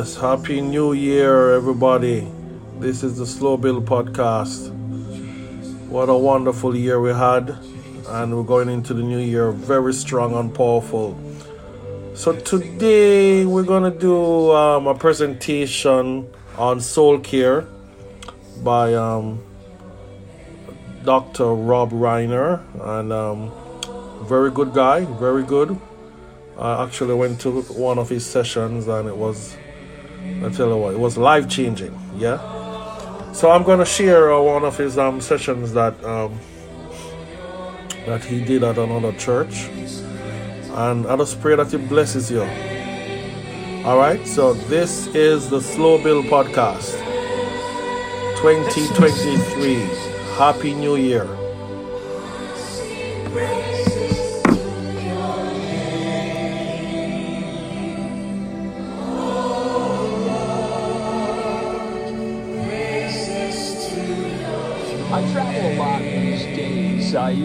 Yes, Happy New Year, everybody. This is the Slow Build Podcast. What a wonderful year we had, and we're going into the new year very strong and powerful. So, today we're going to do um, a presentation on soul care by um, Dr. Rob Reimer, and um, very good guy, very good. I actually went to one of his sessions and it was, I tell you what, it was life changing. Yeah. So I'm gonna share uh, one of his um, sessions that um, that he did at another church, and I just pray that it blesses you. All right. So this is the Slow Build Podcast, 2023. Happy New Year.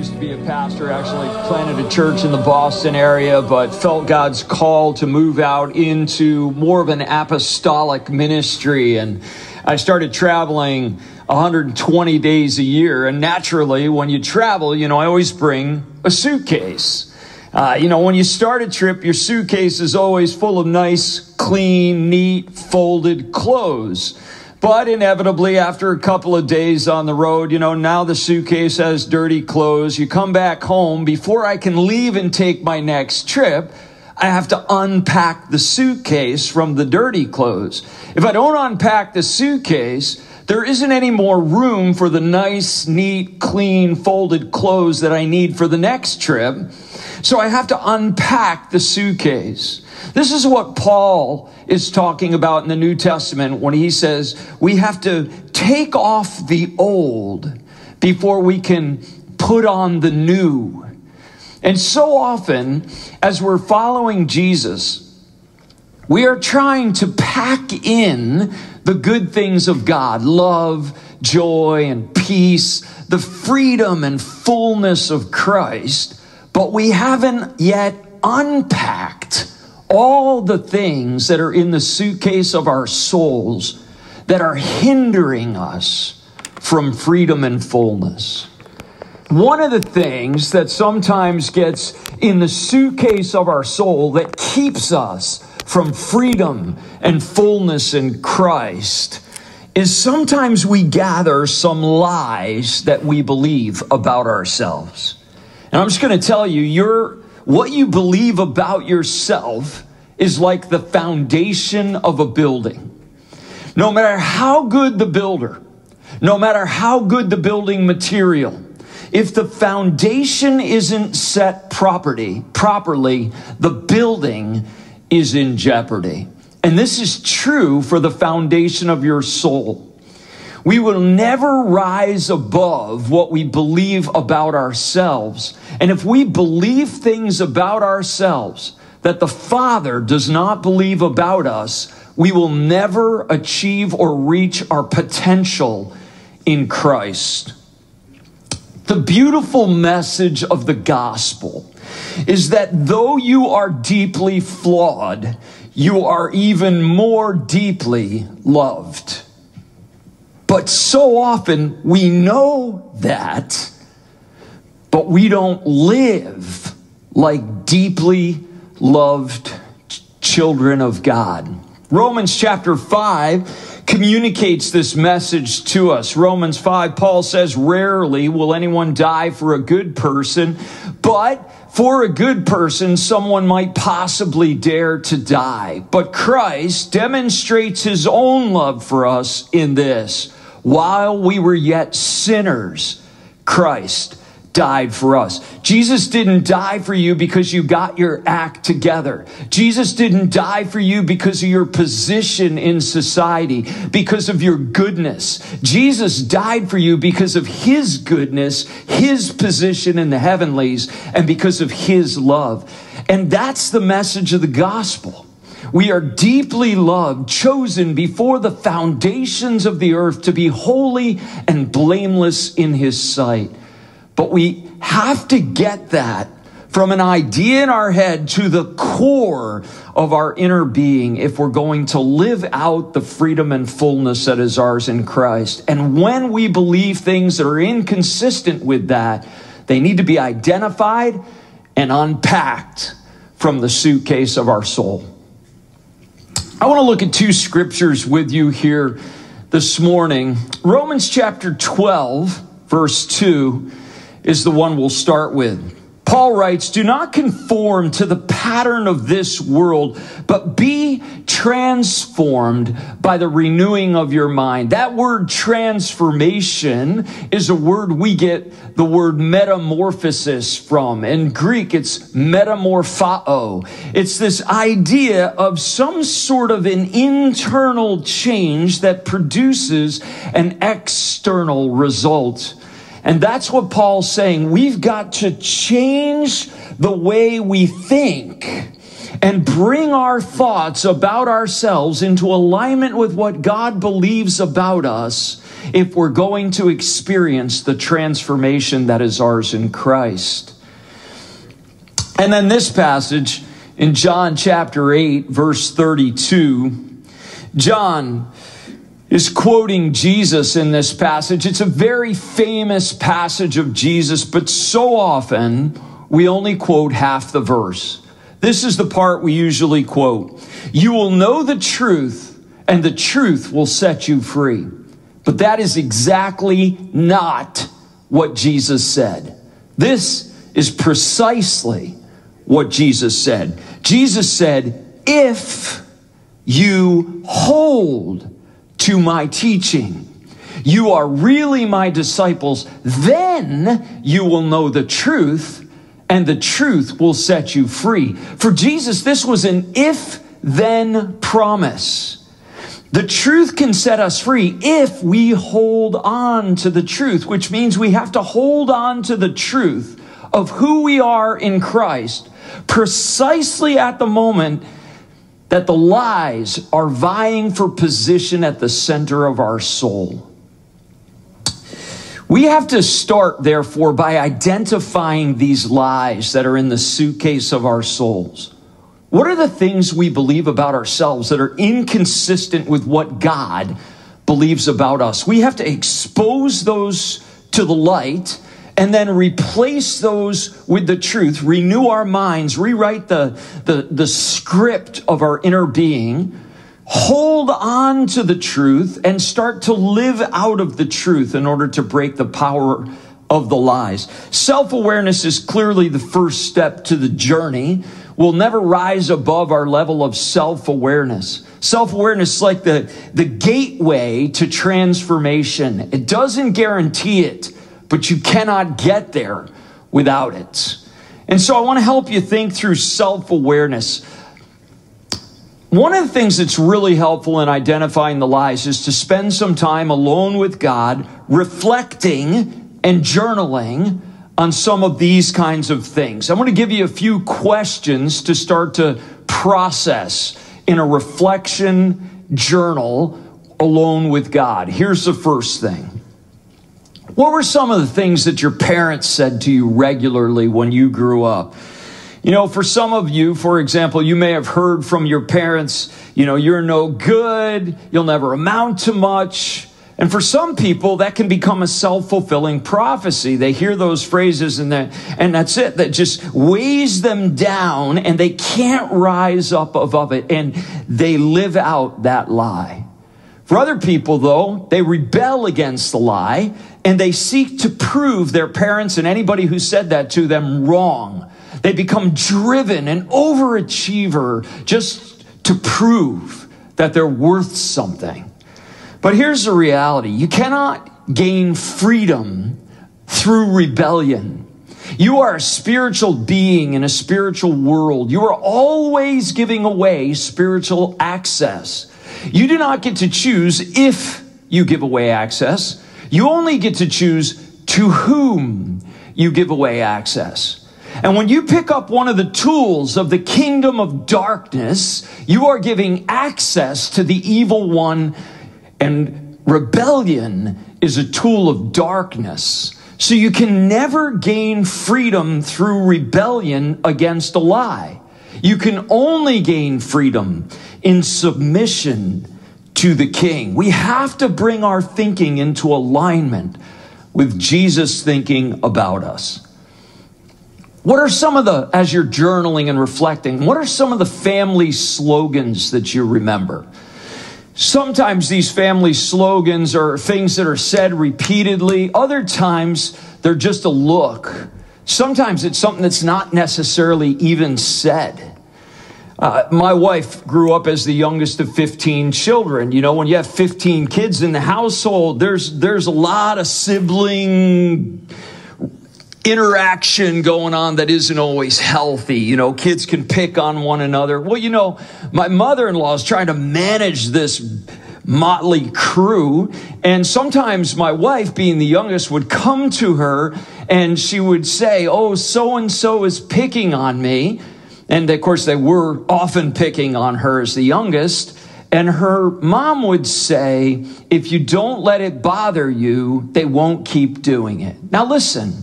Used to be a pastor, actually planted a church in the Boston area, but felt God's call to move out into more of an apostolic ministry. And I started traveling 120 days a year. And naturally, when you travel, you know, I always bring a suitcase. Uh, you know, when you start a trip, your suitcase is always full of nice, clean, neat, folded clothes. But inevitably, after a couple of days on the road, you know, now the suitcase has dirty clothes. You come back home. Before I can leave and take my next trip, I have to unpack the suitcase from the dirty clothes. If I don't unpack the suitcase, there isn't any more room for the nice, neat, clean, folded clothes that I need for the next trip. So I have to unpack the suitcase. This is what Paul is talking about in the New Testament when he says we have to take off the old before we can put on the new. And so often, as we're following Jesus, we are trying to pack in the good things of God love, joy, and peace, the freedom and fullness of Christ, but we haven't yet unpacked all the things that are in the suitcase of our souls that are hindering us from freedom and fullness. One of the things that sometimes gets in the suitcase of our soul that keeps us from freedom and fullness in Christ is sometimes we gather some lies that we believe about ourselves. And I'm just going to tell you, you're what you believe about yourself is like the foundation of a building. No matter how good the builder, no matter how good the building material, if the foundation isn't set property, properly, the building is in jeopardy. And this is true for the foundation of your soul. We will never rise above what we believe about ourselves. And if we believe things about ourselves that the Father does not believe about us, we will never achieve or reach our potential in Christ. The beautiful message of the gospel is that though you are deeply flawed, you are even more deeply loved. But so often we know that, but we don't live like deeply loved children of God. Romans chapter 5 communicates this message to us. Romans 5, Paul says, Rarely will anyone die for a good person, but for a good person, someone might possibly dare to die. But Christ demonstrates his own love for us in this. While we were yet sinners, Christ died for us. Jesus didn't die for you because you got your act together. Jesus didn't die for you because of your position in society, because of your goodness. Jesus died for you because of his goodness, his position in the heavenlies, and because of his love. And that's the message of the gospel. We are deeply loved, chosen before the foundations of the earth to be holy and blameless in his sight. But we have to get that from an idea in our head to the core of our inner being if we're going to live out the freedom and fullness that is ours in Christ. And when we believe things that are inconsistent with that, they need to be identified and unpacked from the suitcase of our soul. I want to look at two scriptures with you here this morning. Romans chapter 12, verse 2 is the one we'll start with. Paul writes, Do not conform to the pattern of this world, but be transformed by the renewing of your mind. That word transformation is a word we get the word metamorphosis from. In Greek, it's metamorphao. It's this idea of some sort of an internal change that produces an external result. And that's what Paul's saying. We've got to change the way we think and bring our thoughts about ourselves into alignment with what God believes about us if we're going to experience the transformation that is ours in Christ. And then this passage in John chapter 8, verse 32, John is quoting Jesus in this passage. It's a very famous passage of Jesus, but so often we only quote half the verse. This is the part we usually quote. You will know the truth, and the truth will set you free. But that is exactly not what Jesus said. This is precisely what Jesus said. Jesus said, If you hold to my teaching. You are really my disciples. Then you will know the truth, and the truth will set you free. For Jesus, this was an if then promise. The truth can set us free if we hold on to the truth, which means we have to hold on to the truth of who we are in Christ precisely at the moment that the lies are vying for position at the center of our soul. We have to start, therefore, by identifying these lies that are in the suitcase of our souls. What are the things we believe about ourselves that are inconsistent with what God believes about us? We have to expose those to the light and then replace those with the truth, renew our minds, rewrite the, the, the script of our inner being, hold on to the truth, and start to live out of the truth in order to break the power of the lies. Self awareness is clearly the first step to the journey. We'll never rise above our level of self awareness. Self awareness is like the, the gateway to transformation. It doesn't guarantee it, but you cannot get there without it. And so I want to help you think through self awareness. One of the things that's really helpful in identifying the lies is to spend some time alone with God, reflecting and journaling on some of these kinds of things. I'm going to give you a few questions to start to process in a reflection journal alone with God. Here's the first thing what were some of the things that your parents said to you regularly when you grew up? You know, for some of you, for example, you may have heard from your parents, you know, you're no good, you'll never amount to much. And for some people, that can become a self fulfilling prophecy. They hear those phrases and that, and that's it. That just weighs them down and they can't rise up above it and they live out that lie. For other people, though, they rebel against the lie and they seek to prove their parents and anybody who said that to them wrong. They become driven and overachiever just to prove that they're worth something. But here's the reality you cannot gain freedom through rebellion. You are a spiritual being in a spiritual world. You are always giving away spiritual access. You do not get to choose if you give away access. You only get to choose to whom you give away access. And when you pick up one of the tools of the kingdom of darkness, you are giving access to the evil one. And rebellion is a tool of darkness. So you can never gain freedom through rebellion against a lie. You can only gain freedom in submission to the king. We have to bring our thinking into alignment with Jesus' thinking about us. What are some of the, as you're journaling and reflecting, what are some of the family slogans that you remember? Sometimes these family slogans are things that are said repeatedly. Other times they're just a look. Sometimes it's something that's not necessarily even said. Uh, my wife grew up as the youngest of 15 children. You know, when you have 15 kids in the household, there's, there's a lot of sibling interaction going on that isn't always healthy. You know, kids can pick on one another. Well, you know, my mother in law is trying to manage this motley crew. And sometimes my wife, being the youngest, would come to her and she would say, Oh, so and so is picking on me. And of course, they were often picking on her as the youngest. And her mom would say, if you don't let it bother you, they won't keep doing it. Now, listen,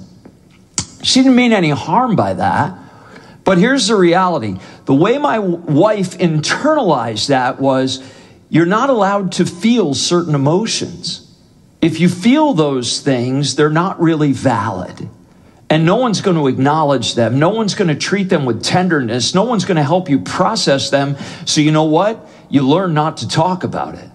she didn't mean any harm by that. But here's the reality the way my wife internalized that was you're not allowed to feel certain emotions. If you feel those things, they're not really valid and no one's going to acknowledge them. No one's going to treat them with tenderness. No one's going to help you process them. So, you know what? You learn not to talk about it.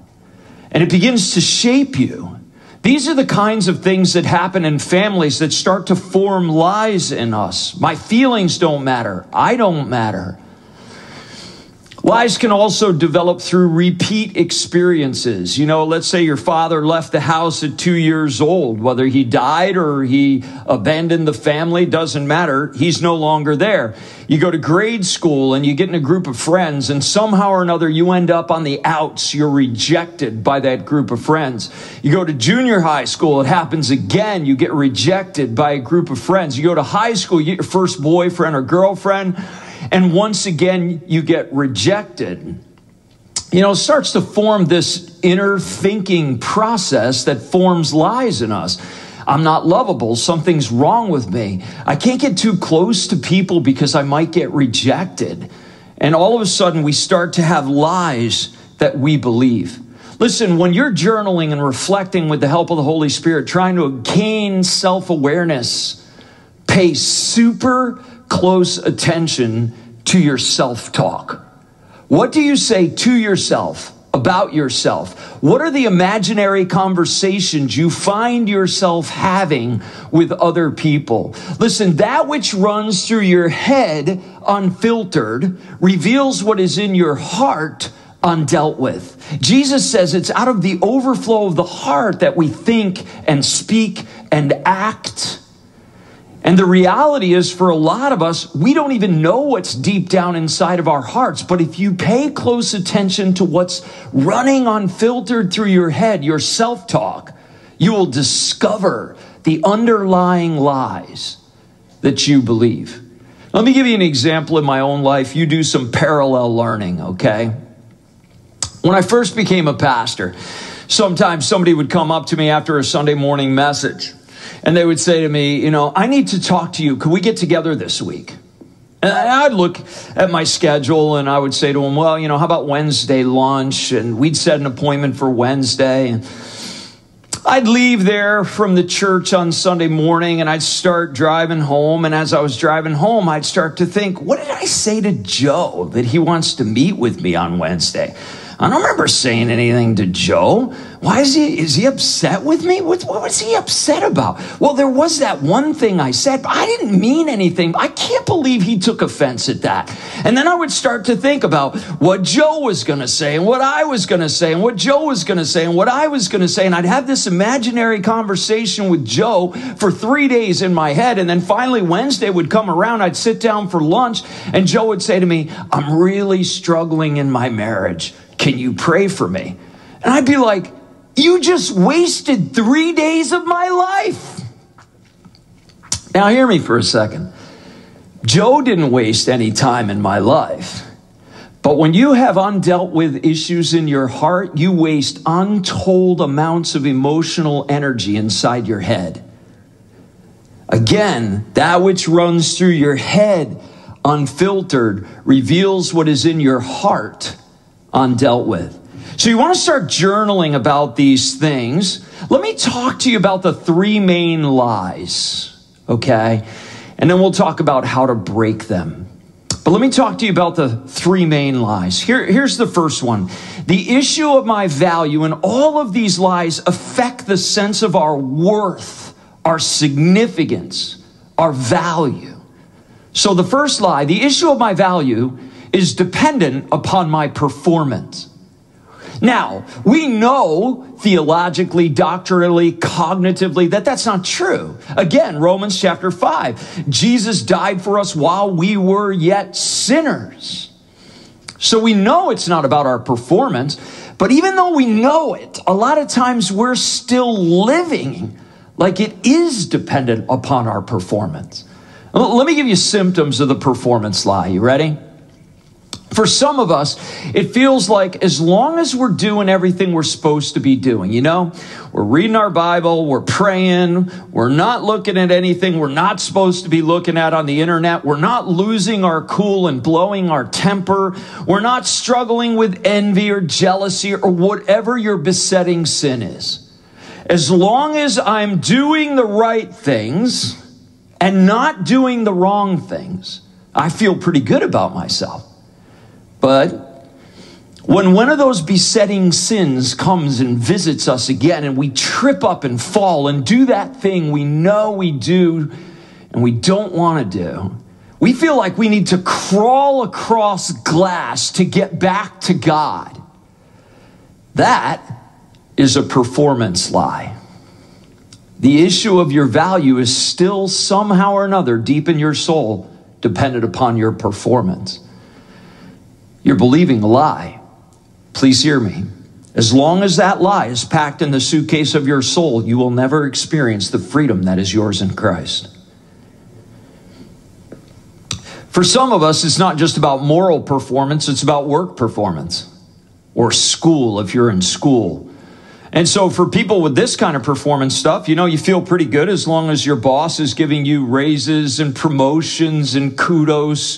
And it begins to shape you. These are the kinds of things that happen in families that start to form lies in us. My feelings don't matter. I don't matter. Lies can also develop through repeat experiences. You know, let's say your father left the house at two years old, whether he died or he abandoned the family, doesn't matter. He's no longer there. You go to grade school and you get in a group of friends, and somehow or another you end up on the outs. You're rejected by that group of friends. You go to junior high school, it happens again. You get rejected by a group of friends. You go to high school, you get your first boyfriend or girlfriend and once again you get rejected. You know, starts to form this inner thinking process that forms lies in us. I'm not lovable. Something's wrong with me. I can't get too close to people because I might get rejected. And all of a sudden, we start to have lies that we believe. Listen, when you're journaling and reflecting with the help of the Holy Spirit, trying to gain self awareness, pay super close attention to your self talk. What do you say to yourself about yourself? What are the imaginary conversations you find yourself having with other people? Listen, that which runs through your head unfiltered reveals what is in your heart undealt with. Jesus says it's out of the overflow of the heart that we think and speak and act. And the reality is, for a lot of us, we don't even know what's deep down inside of our hearts. But if you pay close attention to what's running unfiltered through your head, your self talk, you will discover the underlying lies that you believe. Let me give you an example in my own life. You do some parallel learning, okay? When I first became a pastor, sometimes somebody would come up to me after a Sunday morning message and they would say to me, you know, I need to talk to you. Could we get together this week? And I'd look at my schedule and I would say to them, well, you know, how about Wednesday lunch? And we'd set an appointment for Wednesday. And I'd leave there from the church on Sunday morning and I'd start driving home. And as I was driving home, I'd start to think, what did I say to Joe that he wants to meet with me on Wednesday? I don't remember saying anything to Joe. Why is he, is he upset with me? What, what was he upset about? Well, there was that one thing I said, but I didn't mean anything. I can't believe he took offense at that. And then I would start to think about what Joe was going to say and what I was going to say and what Joe was going to say and what I was going to say. And I'd have this imaginary conversation with Joe for three days in my head. And then finally Wednesday would come around. I'd sit down for lunch and Joe would say to me, I'm really struggling in my marriage. Can you pray for me? And I'd be like, You just wasted three days of my life. Now, hear me for a second. Joe didn't waste any time in my life. But when you have undealt with issues in your heart, you waste untold amounts of emotional energy inside your head. Again, that which runs through your head unfiltered reveals what is in your heart undealt with. So you want to start journaling about these things. Let me talk to you about the three main lies, okay? And then we'll talk about how to break them. But let me talk to you about the three main lies. Here, here's the first one. The issue of my value and all of these lies affect the sense of our worth, our significance, our value. So the first lie, the issue of my value is dependent upon my performance. Now, we know theologically, doctrinally, cognitively that that's not true. Again, Romans chapter 5. Jesus died for us while we were yet sinners. So we know it's not about our performance, but even though we know it, a lot of times we're still living like it is dependent upon our performance. Let me give you symptoms of the performance lie. You ready? For some of us, it feels like as long as we're doing everything we're supposed to be doing, you know, we're reading our Bible, we're praying, we're not looking at anything we're not supposed to be looking at on the internet, we're not losing our cool and blowing our temper, we're not struggling with envy or jealousy or whatever your besetting sin is. As long as I'm doing the right things and not doing the wrong things, I feel pretty good about myself. But when one of those besetting sins comes and visits us again, and we trip up and fall and do that thing we know we do and we don't want to do, we feel like we need to crawl across glass to get back to God. That is a performance lie. The issue of your value is still somehow or another deep in your soul dependent upon your performance. You're believing a lie. Please hear me. As long as that lie is packed in the suitcase of your soul, you will never experience the freedom that is yours in Christ. For some of us, it's not just about moral performance, it's about work performance or school if you're in school. And so, for people with this kind of performance stuff, you know, you feel pretty good as long as your boss is giving you raises and promotions and kudos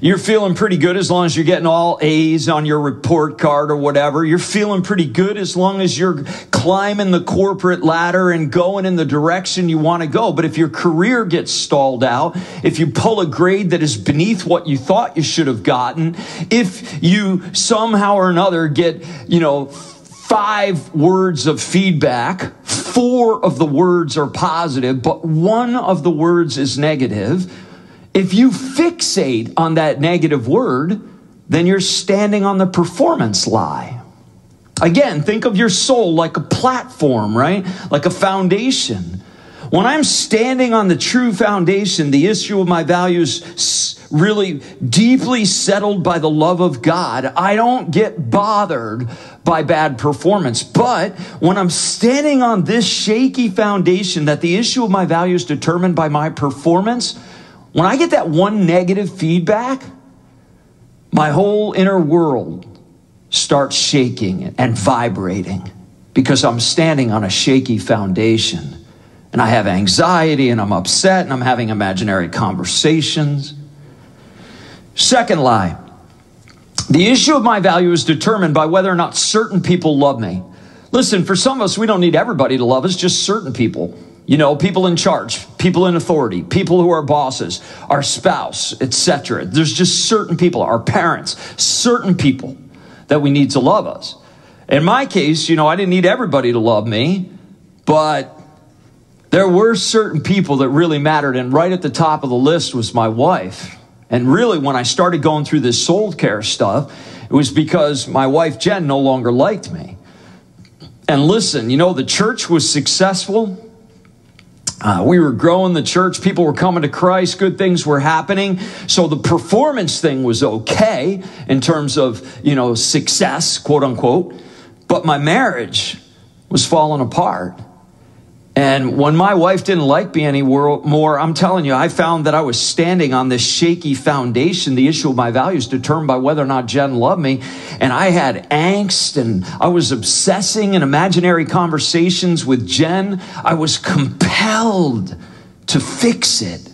you're feeling pretty good as long as you're getting all A's on your report card or whatever. You're feeling pretty good as long as you're climbing the corporate ladder and going in the direction you want to go. But if your career gets stalled out, if you pull a grade that is beneath what you thought you should have gotten, if you somehow or another get, you know, five words of feedback, four of the words are positive, but one of the words is negative, if you fixate on that negative word, then you're standing on the performance lie. Again, think of your soul like a platform, right? Like a foundation. When I'm standing on the true foundation, the issue of my values really deeply settled by the love of God, I don't get bothered by bad performance. But when I'm standing on this shaky foundation that the issue of my values determined by my performance, when I get that one negative feedback, my whole inner world starts shaking and vibrating because I'm standing on a shaky foundation. And I have anxiety and I'm upset and I'm having imaginary conversations. Second lie the issue of my value is determined by whether or not certain people love me. Listen, for some of us, we don't need everybody to love us, just certain people. You know, people in charge, people in authority, people who are bosses, our spouse, etc. There's just certain people, our parents, certain people that we need to love us. In my case, you know, I didn't need everybody to love me, but there were certain people that really mattered. And right at the top of the list was my wife. And really, when I started going through this soul care stuff, it was because my wife, Jen, no longer liked me. And listen, you know, the church was successful uh, we were growing the church. People were coming to Christ. Good things were happening. So the performance thing was okay in terms of, you know, success, quote unquote. But my marriage was falling apart. And when my wife didn't like me anymore, I'm telling you, I found that I was standing on this shaky foundation. The issue of my values determined by whether or not Jen loved me. And I had angst and I was obsessing in imaginary conversations with Jen. I was compelled to fix it.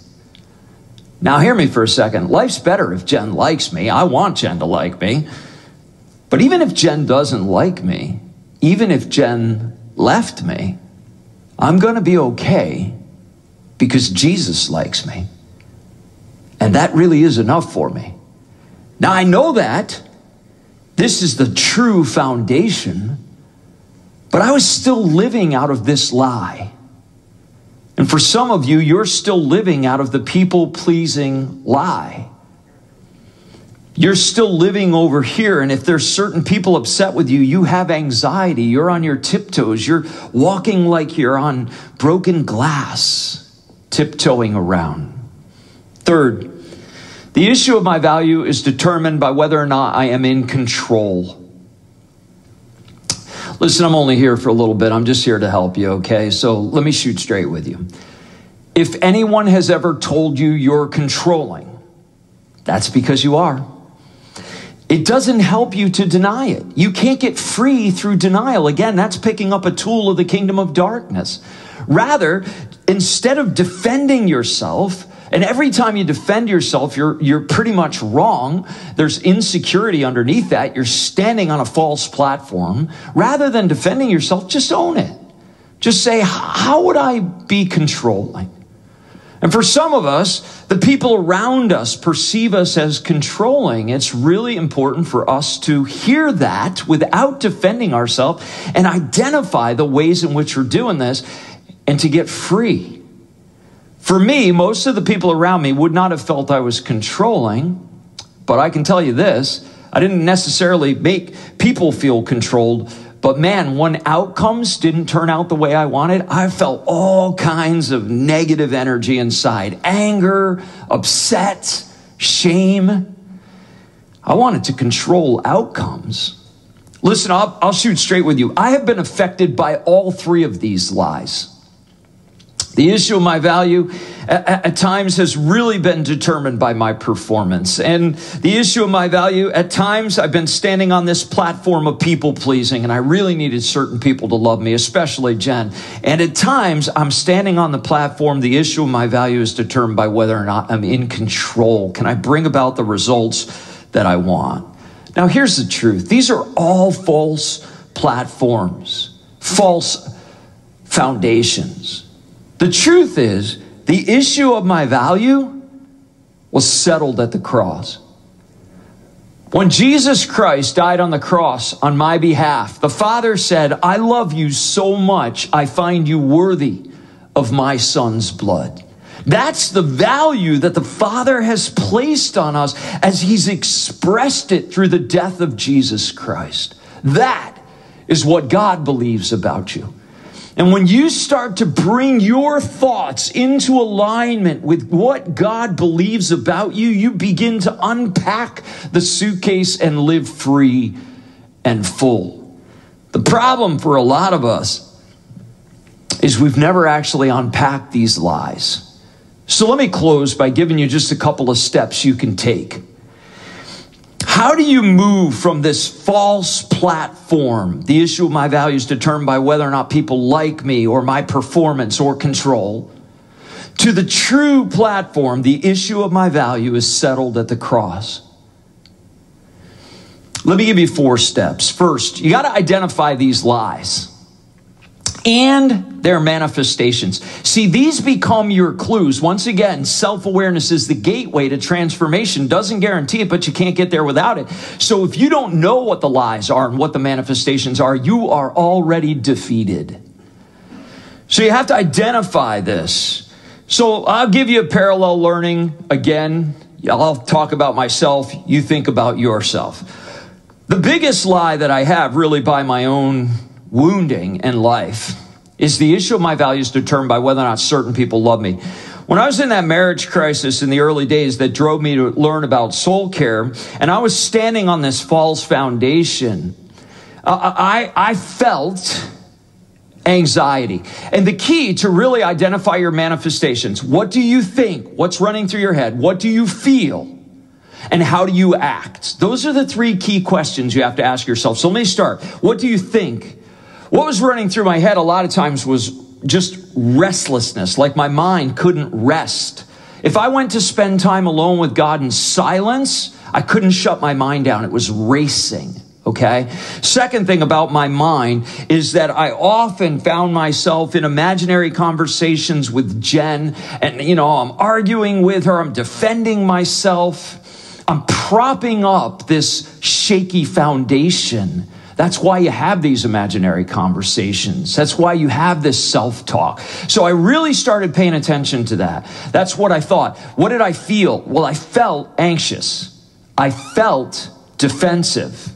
Now, hear me for a second. Life's better if Jen likes me. I want Jen to like me. But even if Jen doesn't like me, even if Jen left me, I'm going to be okay because Jesus likes me. And that really is enough for me. Now, I know that. This is the true foundation. But I was still living out of this lie. And for some of you, you're still living out of the people pleasing lie. You're still living over here, and if there's certain people upset with you, you have anxiety. You're on your tiptoes. You're walking like you're on broken glass, tiptoeing around. Third, the issue of my value is determined by whether or not I am in control. Listen, I'm only here for a little bit. I'm just here to help you, okay? So let me shoot straight with you. If anyone has ever told you you're controlling, that's because you are. It doesn't help you to deny it. You can't get free through denial. Again, that's picking up a tool of the kingdom of darkness. Rather, instead of defending yourself, and every time you defend yourself, you're, you're pretty much wrong. There's insecurity underneath that. You're standing on a false platform. Rather than defending yourself, just own it. Just say, how would I be controlling? And for some of us, the people around us perceive us as controlling. It's really important for us to hear that without defending ourselves and identify the ways in which we're doing this and to get free. For me, most of the people around me would not have felt I was controlling, but I can tell you this I didn't necessarily make people feel controlled but man, when outcomes didn't turn out the way I wanted, I felt all kinds of negative energy inside anger, upset, shame. I wanted to control outcomes. Listen, I'll, I'll shoot straight with you. I have been affected by all three of these lies. The issue of my value at, at, times has really been determined by my performance. And the issue of my value at times I've been standing on this platform of people pleasing and I really needed certain people to love me, especially Jen. And at times I'm standing on the platform. The issue of my value is determined by whether or not I'm in control. Can I bring about the results that I want? Now here's the truth. These are all false platforms, false foundations. The truth is, the issue of my value was settled at the cross. When Jesus Christ died on the cross on my behalf, the Father said, I love you so much, I find you worthy of my Son's blood. That's the value that the Father has placed on us as He's expressed it through the death of Jesus Christ. That is what God believes about you. And when you start to bring your thoughts into alignment with what God believes about you, you begin to unpack the suitcase and live free and full. The problem for a lot of us is we've never actually unpacked these lies. So let me close by giving you just a couple of steps you can take. How do you move from this false platform? The issue of my value is determined by whether or not people like me or my performance or control. To the true platform, the issue of my value is settled at the cross. Let me give you four steps. First, you got to identify these lies and their manifestations. See, these become your clues. Once again, self awareness is the gateway to transformation. Doesn't guarantee it, but you can't get there without it. So if you don't know what the lies are and what the manifestations are, you are already defeated. So you have to identify this. So I'll give you a parallel learning again. I'll talk about myself. You think about yourself. The biggest lie that I have, really by my own wounding in life is the issue of my values determined by whether or not certain people love me. When I was in that marriage crisis in the early days that drove me to learn about soul care, and I was standing on this false foundation, uh, I, I felt anxiety. And the key to really identify your manifestations what do you think? What's running through your head? What do you feel? And how do you act? Those are the three key questions you have to ask yourself. So let me start. What do you think? What was running through my head a lot of times was just restlessness, like my mind couldn't rest. If I went to spend time alone with God in silence, I couldn't shut my mind down. It was racing. Okay. Second thing about my mind is that I often found myself in imaginary conversations with Jen and, you know, I'm arguing with her. I'm defending myself. I'm propping up this shaky foundation. That's why you have these imaginary conversations. That's why you have this self talk. So I really started paying attention to that. That's what I thought. What did I feel? Well, I felt anxious. I felt defensive.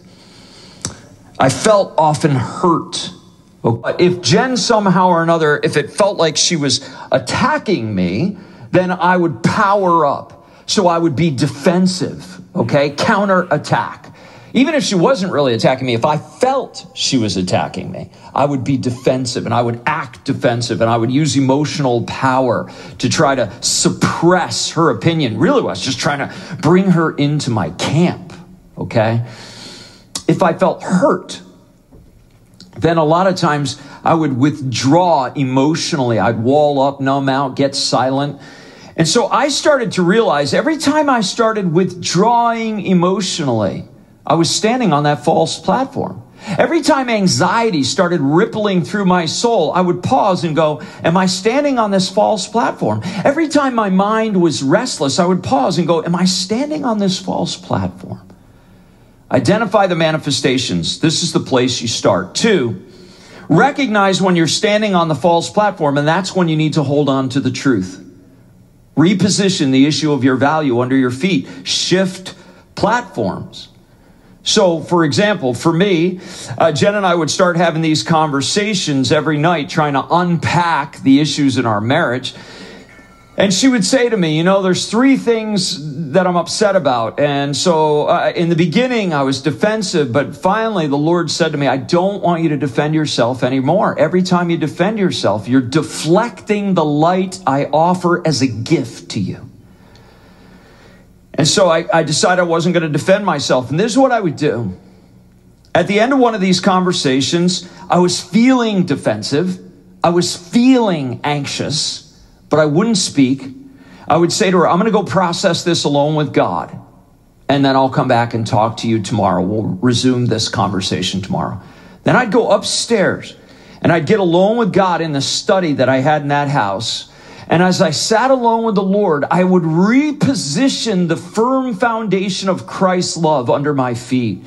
I felt often hurt. But if Jen somehow or another, if it felt like she was attacking me, then I would power up. So I would be defensive, okay? Counter attack. Even if she wasn't really attacking me, if I felt she was attacking me, I would be defensive and I would act defensive and I would use emotional power to try to suppress her opinion. Really was just trying to bring her into my camp, okay? If I felt hurt, then a lot of times I would withdraw emotionally. I'd wall up, numb out, get silent. And so I started to realize every time I started withdrawing emotionally, I was standing on that false platform. Every time anxiety started rippling through my soul, I would pause and go, Am I standing on this false platform? Every time my mind was restless, I would pause and go, Am I standing on this false platform? Identify the manifestations. This is the place you start. Two, recognize when you're standing on the false platform, and that's when you need to hold on to the truth. Reposition the issue of your value under your feet. Shift platforms. So, for example, for me, uh, Jen and I would start having these conversations every night trying to unpack the issues in our marriage. And she would say to me, you know, there's three things that I'm upset about. And so uh, in the beginning, I was defensive, but finally the Lord said to me, I don't want you to defend yourself anymore. Every time you defend yourself, you're deflecting the light I offer as a gift to you. And so I, I decided I wasn't going to defend myself. And this is what I would do. At the end of one of these conversations, I was feeling defensive. I was feeling anxious but I wouldn't speak. I would say to her, I'm going to go process this alone with God. And then I'll come back and talk to you tomorrow. We'll resume this conversation tomorrow. Then I'd go upstairs and I'd get alone with God in the study that I had in that house. And as I sat alone with the Lord, I would reposition the firm foundation of Christ's love under my feet.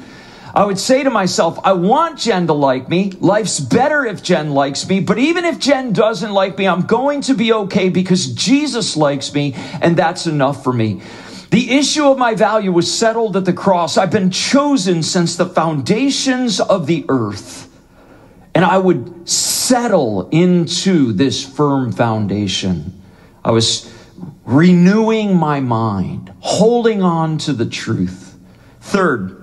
I would say to myself, I want Jen to like me. Life's better if Jen likes me. But even if Jen doesn't like me, I'm going to be okay because Jesus likes me, and that's enough for me. The issue of my value was settled at the cross. I've been chosen since the foundations of the earth. And I would settle into this firm foundation. I was renewing my mind, holding on to the truth. Third,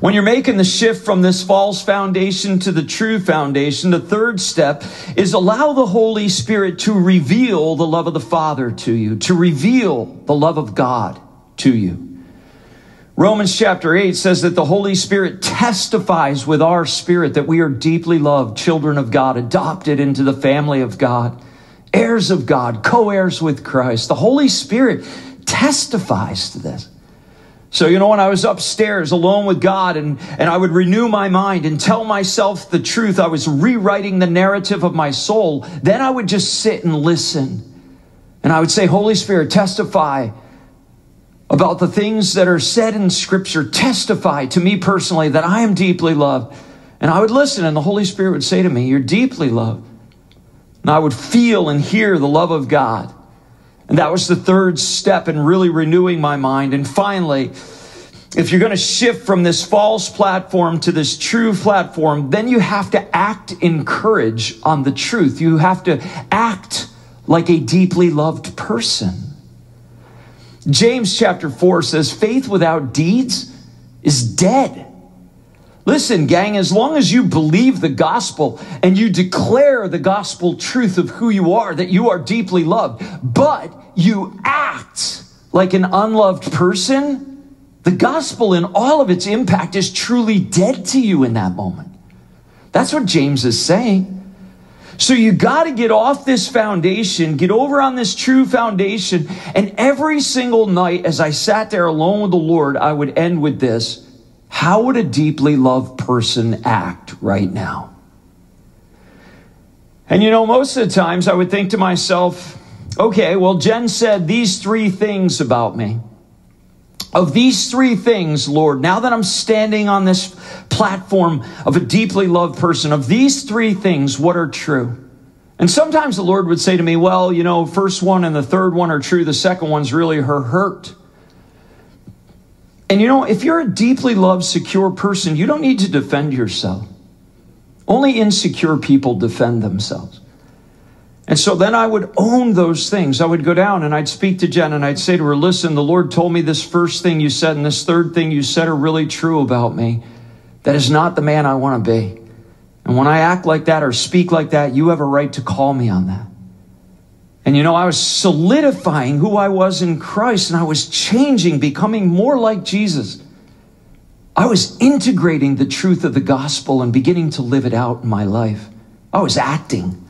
when you're making the shift from this false foundation to the true foundation, the third step is allow the Holy Spirit to reveal the love of the Father to you, to reveal the love of God to you. Romans chapter 8 says that the Holy Spirit testifies with our spirit that we are deeply loved, children of God, adopted into the family of God, heirs of God, co heirs with Christ. The Holy Spirit testifies to this. So, you know, when I was upstairs alone with God and, and I would renew my mind and tell myself the truth, I was rewriting the narrative of my soul. Then I would just sit and listen. And I would say, Holy Spirit, testify about the things that are said in Scripture. Testify to me personally that I am deeply loved. And I would listen, and the Holy Spirit would say to me, You're deeply loved. And I would feel and hear the love of God. And that was the third step in really renewing my mind. And finally, if you're going to shift from this false platform to this true platform, then you have to act in courage on the truth. You have to act like a deeply loved person. James chapter 4 says, faith without deeds is dead. Listen, gang, as long as you believe the gospel and you declare the gospel truth of who you are, that you are deeply loved, but you act like an unloved person, the gospel in all of its impact is truly dead to you in that moment. That's what James is saying. So you got to get off this foundation, get over on this true foundation. And every single night as I sat there alone with the Lord, I would end with this. How would a deeply loved person act right now? And you know, most of the times I would think to myself, okay, well, Jen said these three things about me. Of these three things, Lord, now that I'm standing on this platform of a deeply loved person, of these three things, what are true? And sometimes the Lord would say to me, well, you know, first one and the third one are true. The second one's really her hurt. And you know, if you're a deeply loved, secure person, you don't need to defend yourself. Only insecure people defend themselves. And so then I would own those things. I would go down and I'd speak to Jen and I'd say to her, Listen, the Lord told me this first thing you said and this third thing you said are really true about me. That is not the man I want to be. And when I act like that or speak like that, you have a right to call me on that. And you know, I was solidifying who I was in Christ and I was changing, becoming more like Jesus. I was integrating the truth of the gospel and beginning to live it out in my life. I was acting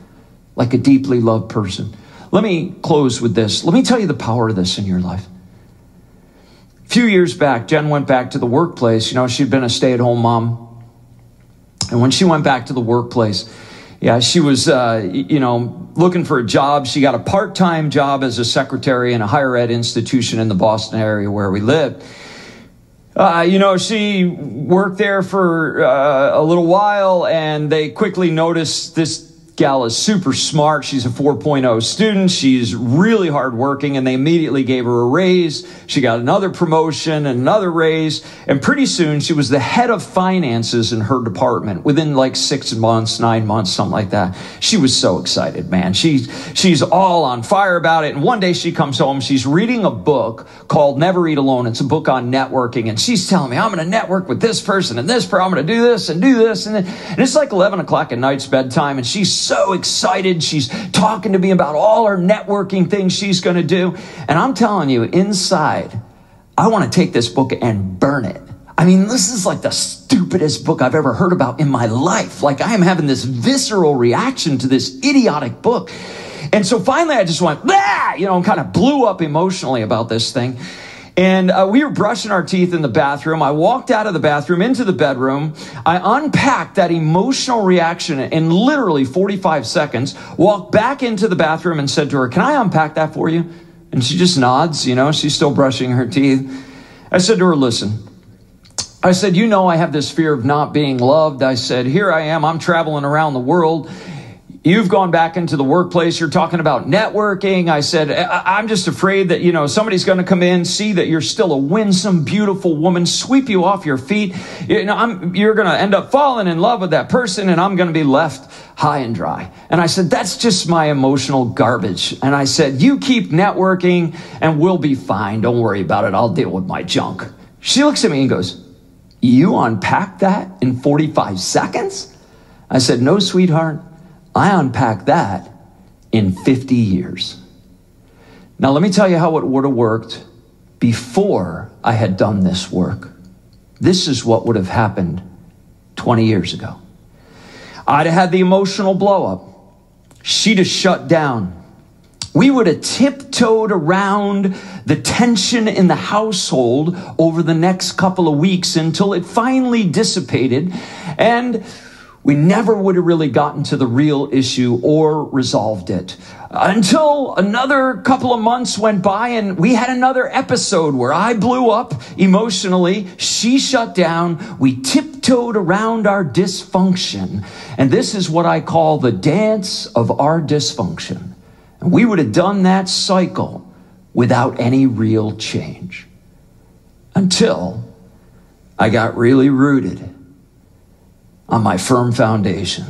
like a deeply loved person. Let me close with this. Let me tell you the power of this in your life. A few years back, Jen went back to the workplace. You know, she'd been a stay at home mom. And when she went back to the workplace, yeah, she was, uh, you know, looking for a job. She got a part time job as a secretary in a higher ed institution in the Boston area where we lived. Uh, you know, she worked there for uh, a little while and they quickly noticed this gal is super smart. She's a 4.0 student. She's really hardworking, and they immediately gave her a raise. She got another promotion, and another raise, and pretty soon she was the head of finances in her department within like six months, nine months, something like that. She was so excited, man. She's she's all on fire about it. And one day she comes home, she's reading a book called Never Eat Alone. It's a book on networking, and she's telling me, I'm going to network with this person and this person. I'm going to do this and do this, and, then, and it's like 11 o'clock at night's bedtime, and she's so excited. She's talking to me about all her networking things she's going to do. And I'm telling you, inside, I want to take this book and burn it. I mean, this is like the stupidest book I've ever heard about in my life. Like, I am having this visceral reaction to this idiotic book. And so finally, I just went, ah, you know, and kind of blew up emotionally about this thing. And uh, we were brushing our teeth in the bathroom. I walked out of the bathroom into the bedroom. I unpacked that emotional reaction in literally 45 seconds, walked back into the bathroom and said to her, Can I unpack that for you? And she just nods, you know, she's still brushing her teeth. I said to her, Listen, I said, You know, I have this fear of not being loved. I said, Here I am, I'm traveling around the world You've gone back into the workplace. You're talking about networking. I said, I'm just afraid that, you know, somebody's going to come in, see that you're still a winsome, beautiful woman, sweep you off your feet. You know, I'm, you're going to end up falling in love with that person and I'm going to be left high and dry. And I said, that's just my emotional garbage. And I said, you keep networking and we'll be fine. Don't worry about it. I'll deal with my junk. She looks at me and goes, you unpack that in 45 seconds? I said, no, sweetheart. I unpacked that in 50 years. Now, let me tell you how it would have worked before I had done this work. This is what would have happened 20 years ago. I'd have had the emotional blow up. She'd have shut down. We would have tiptoed around the tension in the household over the next couple of weeks until it finally dissipated. And we never would have really gotten to the real issue or resolved it until another couple of months went by and we had another episode where I blew up emotionally. She shut down. We tiptoed around our dysfunction. And this is what I call the dance of our dysfunction. And we would have done that cycle without any real change until I got really rooted on my firm foundation.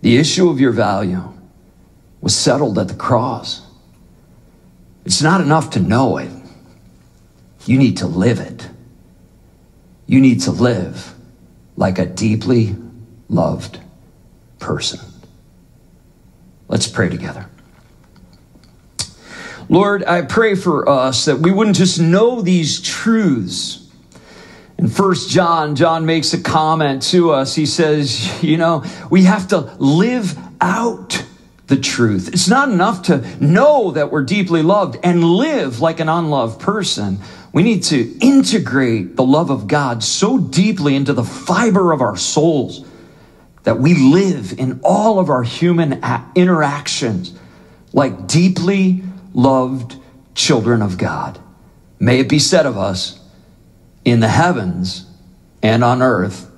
The issue of your value was settled at the cross. It's not enough to know it. You need to live it. You need to live like a deeply loved person. Let's pray together. Lord, I pray for us that we wouldn't just know these truths in First John, John makes a comment to us. He says, you know, we have to live out the truth. It's not enough to know that we're deeply loved and live like an unloved person. We need to integrate the love of God so deeply into the fiber of our souls that we live in all of our human interactions like deeply loved children of God. May it be said of us in the heavens and on earth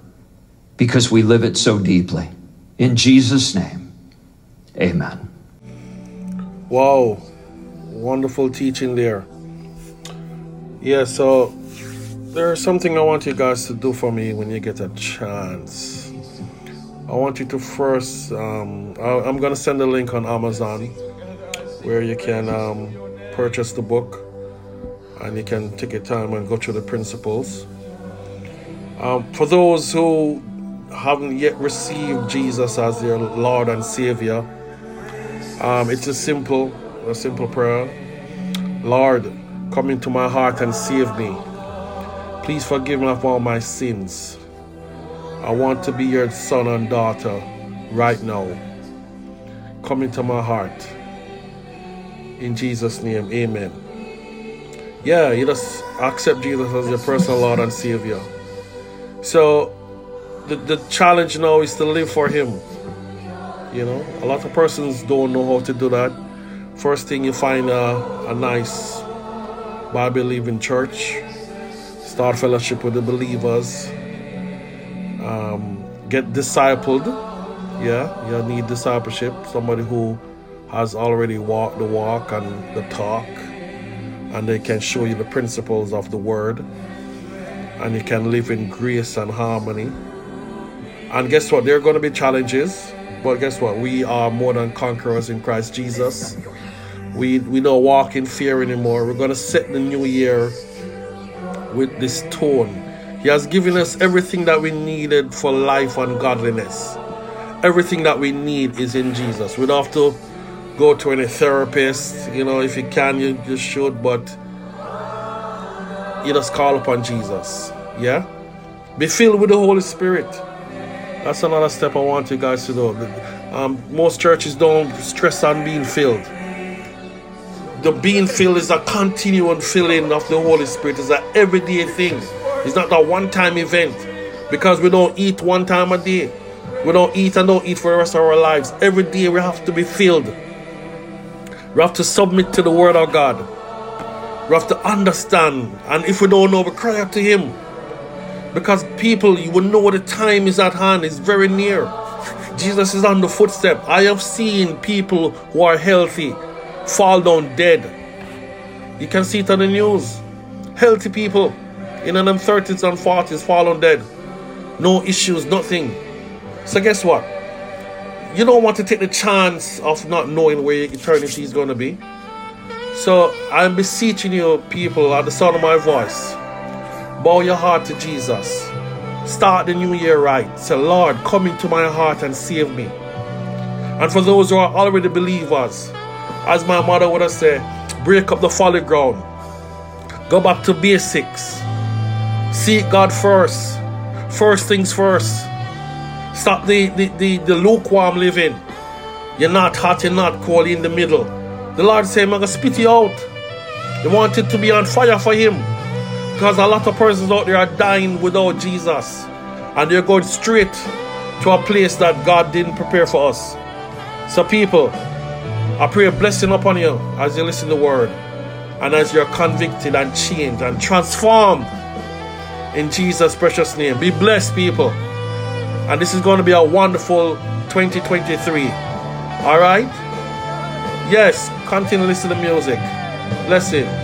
because we live it so deeply. In Jesus' name, amen. Wow, wonderful teaching there. Yeah, so there's something I want you guys to do for me when you get a chance. I want you to first, um, I'm going to send a link on Amazon where you can um, purchase the book and you can take your time and go through the principles. Um, for those who haven't yet received Jesus as their Lord and Savior, um, it's a simple, a simple prayer. Lord, come into my heart and save me. Please forgive me of all my sins. I want to be your son and daughter right now. Come into my heart. In Jesus' name, amen. Yeah, you just accept Jesus as your personal Lord and Savior. So, the, the challenge now is to live for Him. You know, a lot of persons don't know how to do that. First thing you find a, a nice Bible believing church, start fellowship with the believers, um, get discipled. Yeah, you need discipleship. Somebody who has already walked the walk and the talk, and they can show you the principles of the word, and you can live in grace and harmony. And guess what? There are going to be challenges, but guess what? We are more than conquerors in Christ Jesus. We we don't walk in fear anymore. We're going to set the new year with this tone. He has given us everything that we needed for life and godliness. Everything that we need is in Jesus. We don't have to go to any therapist. You know, if you can, you, you should, but you just call upon Jesus. Yeah? Be filled with the Holy Spirit. That's another step I want you guys to do. Um, most churches don't stress on being filled. The being filled is a continual filling of the Holy Spirit. It's an everyday thing. It's not a one-time event. Because we don't eat one time a day. We don't eat and don't eat for the rest of our lives. Every day we have to be filled. We have to submit to the Word of God. We have to understand. And if we don't know, we cry out to Him. Because people, you will know the time is at hand, it's very near. Jesus is on the footstep. I have seen people who are healthy fall down dead. You can see it on the news. Healthy people in them 30s and 40s fall down dead. No issues, nothing. So guess what? You don't want to take the chance of not knowing where eternity is going to be. So I'm beseeching you, people, at the sound of my voice, bow your heart to Jesus. Start the new year right. Say, Lord, come into my heart and save me. And for those who are already believers, as my mother would have said, break up the folly ground. Go back to basics. Seek God first. First things first. Stop the, the, the, the lukewarm living. You're not hot, you're not cold, in the middle. The Lord said, I'm going to spit you out. They wanted to be on fire for Him. Because a lot of persons out there are dying without Jesus. And they're going straight to a place that God didn't prepare for us. So, people, I pray a blessing upon you as you listen to the word and as you're convicted and changed and transformed in Jesus' precious name. Be blessed, people. And this is going to be a wonderful 2023. All right? Yes, continue listening to music. Blessing.